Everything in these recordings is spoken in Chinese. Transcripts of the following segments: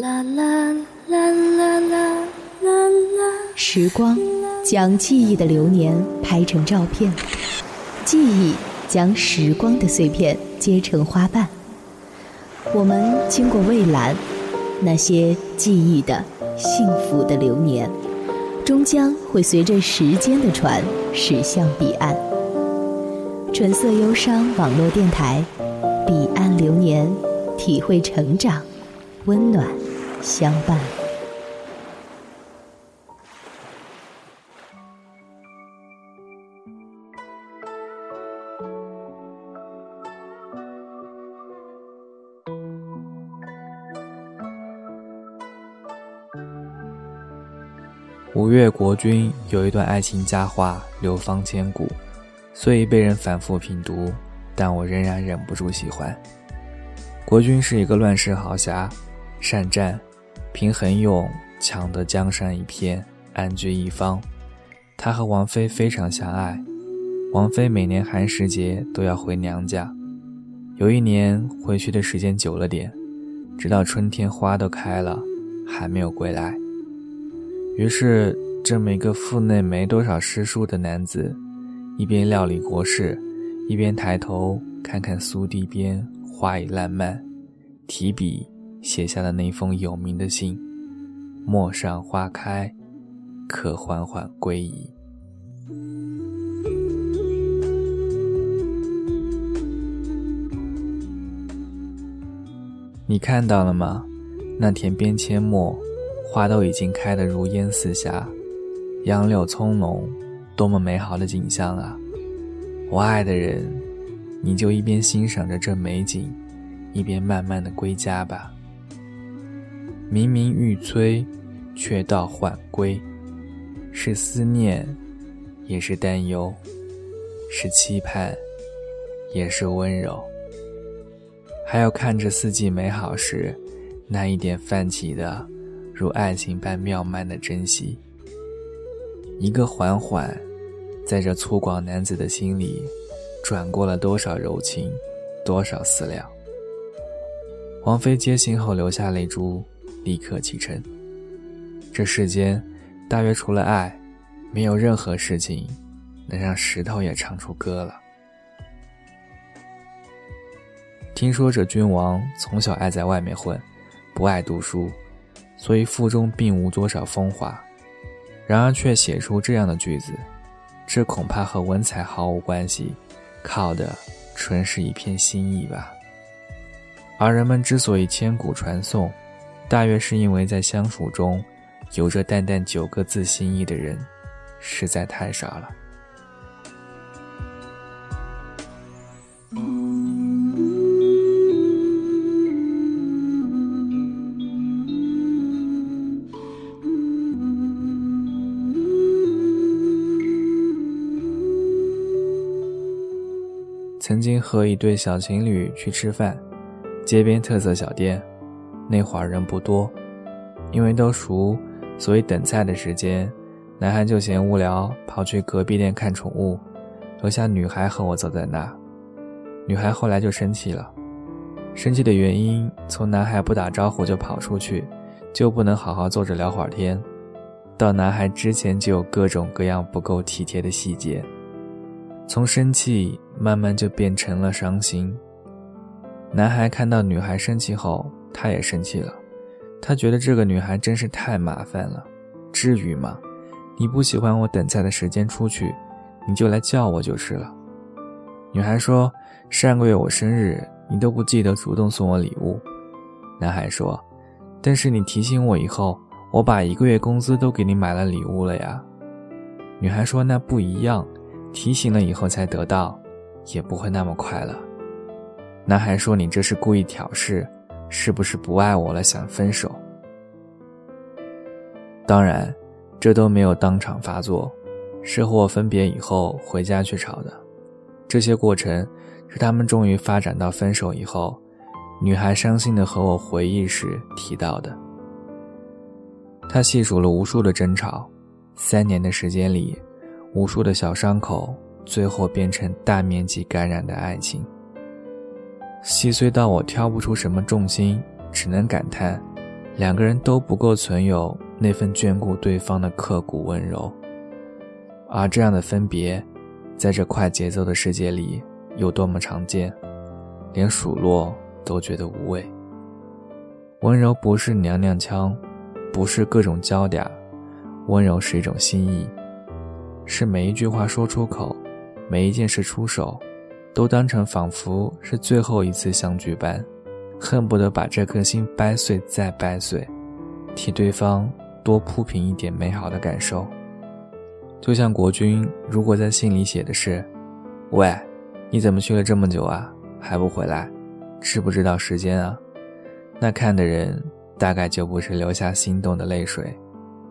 啦啦啦啦啦啦啦。时光将记忆的流年拍成照片，记忆将时光的碎片结成花瓣。我们经过蔚蓝，那些记忆的、幸福的流年，终将会随着时间的船驶向彼岸。纯色忧伤网络电台，彼岸流年，体会成长，温暖相伴。吴越国君有一段爱情佳话流芳千古，虽已被人反复品读，但我仍然忍不住喜欢。国君是一个乱世豪侠，善战，凭横勇抢得江山一片，安居一方。他和王妃非常相爱，王妃每年寒食节都要回娘家，有一年回去的时间久了点，直到春天花都开了，还没有归来。于是，这么一个腹内没多少诗书的男子，一边料理国事，一边抬头看看苏堤边花已烂漫，提笔写下了那封有名的信：“陌上花开，可缓缓归矣。”你看到了吗？那田边阡陌。花都已经开得如烟似霞，杨柳葱茏，多么美好的景象啊！我爱的人，你就一边欣赏着这美景，一边慢慢的归家吧。明明欲催，却道缓归，是思念，也是担忧，是期盼，也是温柔。还有看着四季美好时，那一点泛起的。如爱情般妙曼的珍惜，一个缓缓，在这粗犷男子的心里，转过了多少柔情，多少思量。王妃接信后流下泪珠，立刻启程。这世间，大约除了爱，没有任何事情，能让石头也唱出歌了。听说这君王从小爱在外面混，不爱读书。所以腹中并无多少风华，然而却写出这样的句子，这恐怕和文采毫无关系，靠的纯是一片心意吧。而人们之所以千古传颂，大约是因为在相处中，有着淡淡九个字心意的人，实在太少了。曾经和一对小情侣去吃饭，街边特色小店，那会儿人不多，因为都熟，所以等菜的时间，男孩就嫌无聊，跑去隔壁店看宠物，留下女孩和我坐在那。女孩后来就生气了，生气的原因从男孩不打招呼就跑出去，就不能好好坐着聊会儿天，到男孩之前就有各种各样不够体贴的细节。从生气慢慢就变成了伤心。男孩看到女孩生气后，他也生气了。他觉得这个女孩真是太麻烦了，至于吗？你不喜欢我等菜的时间出去，你就来叫我就是了。女孩说：“上个月我生日，你都不记得主动送我礼物。”男孩说：“但是你提醒我以后，我把一个月工资都给你买了礼物了呀。”女孩说：“那不一样。”提醒了以后才得到，也不会那么快乐。男孩说：“你这是故意挑事，是不是不爱我了，想分手？”当然，这都没有当场发作，是和我分别以后回家去吵的。这些过程是他们终于发展到分手以后，女孩伤心的和我回忆时提到的。她细数了无数的争吵，三年的时间里。无数的小伤口，最后变成大面积感染的爱情。细碎到我挑不出什么重心，只能感叹：两个人都不够存有那份眷顾对方的刻骨温柔。而这样的分别，在这快节奏的世界里有多么常见，连数落都觉得无味。温柔不是娘娘腔，不是各种娇嗲，温柔是一种心意，是每一句话说出口，每一件事出手，都当成仿佛是最后一次相聚般，恨不得把这颗心掰碎再掰碎，替对方多铺平一点美好的感受。就像国君如果在信里写的是：“喂，你怎么去了这么久啊？还不回来？知不知道时间啊？”那看的人大概就不是流下心动的泪水，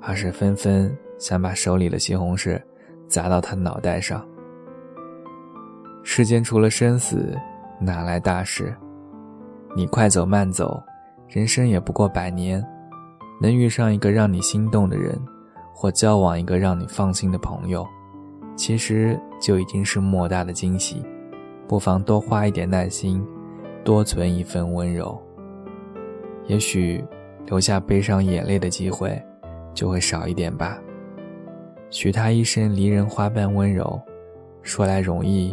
而是纷纷想把手里的西红柿砸到他脑袋上。世间除了生死，哪来大事？你快走慢走，人生也不过百年，能遇上一个让你心动的人。或交往一个让你放心的朋友，其实就已经是莫大的惊喜。不妨多花一点耐心，多存一份温柔。也许留下悲伤眼泪的机会就会少一点吧。许他一生离人花般温柔，说来容易，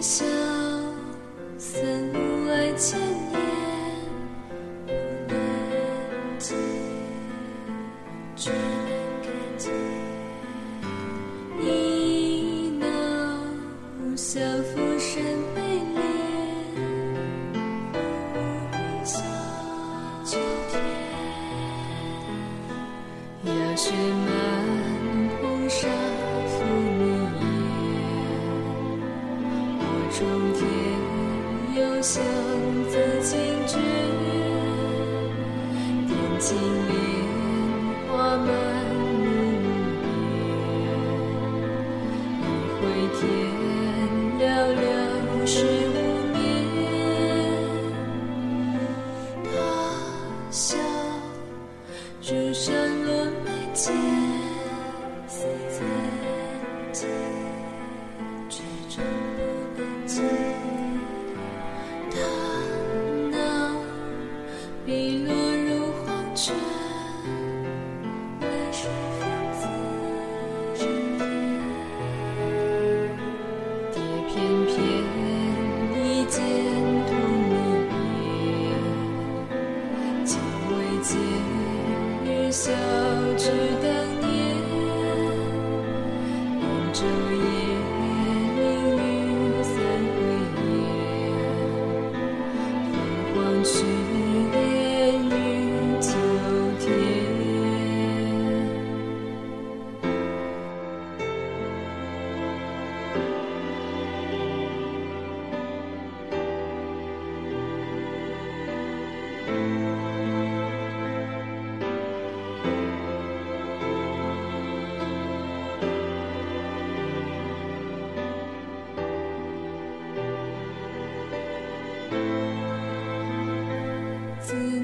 inside 却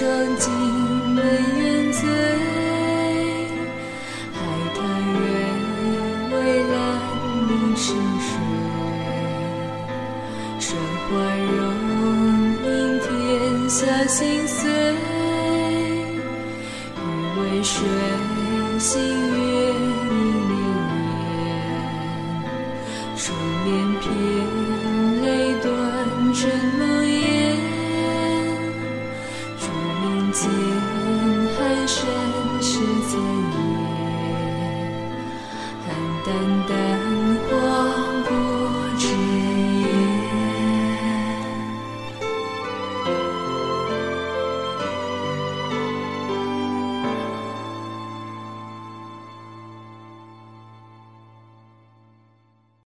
霜尽门远醉。海棠月，微澜凝时水。霜花容，映天下心碎。水星月明绵绵，双莲偏。晨梦，石在夜，寒淡淡。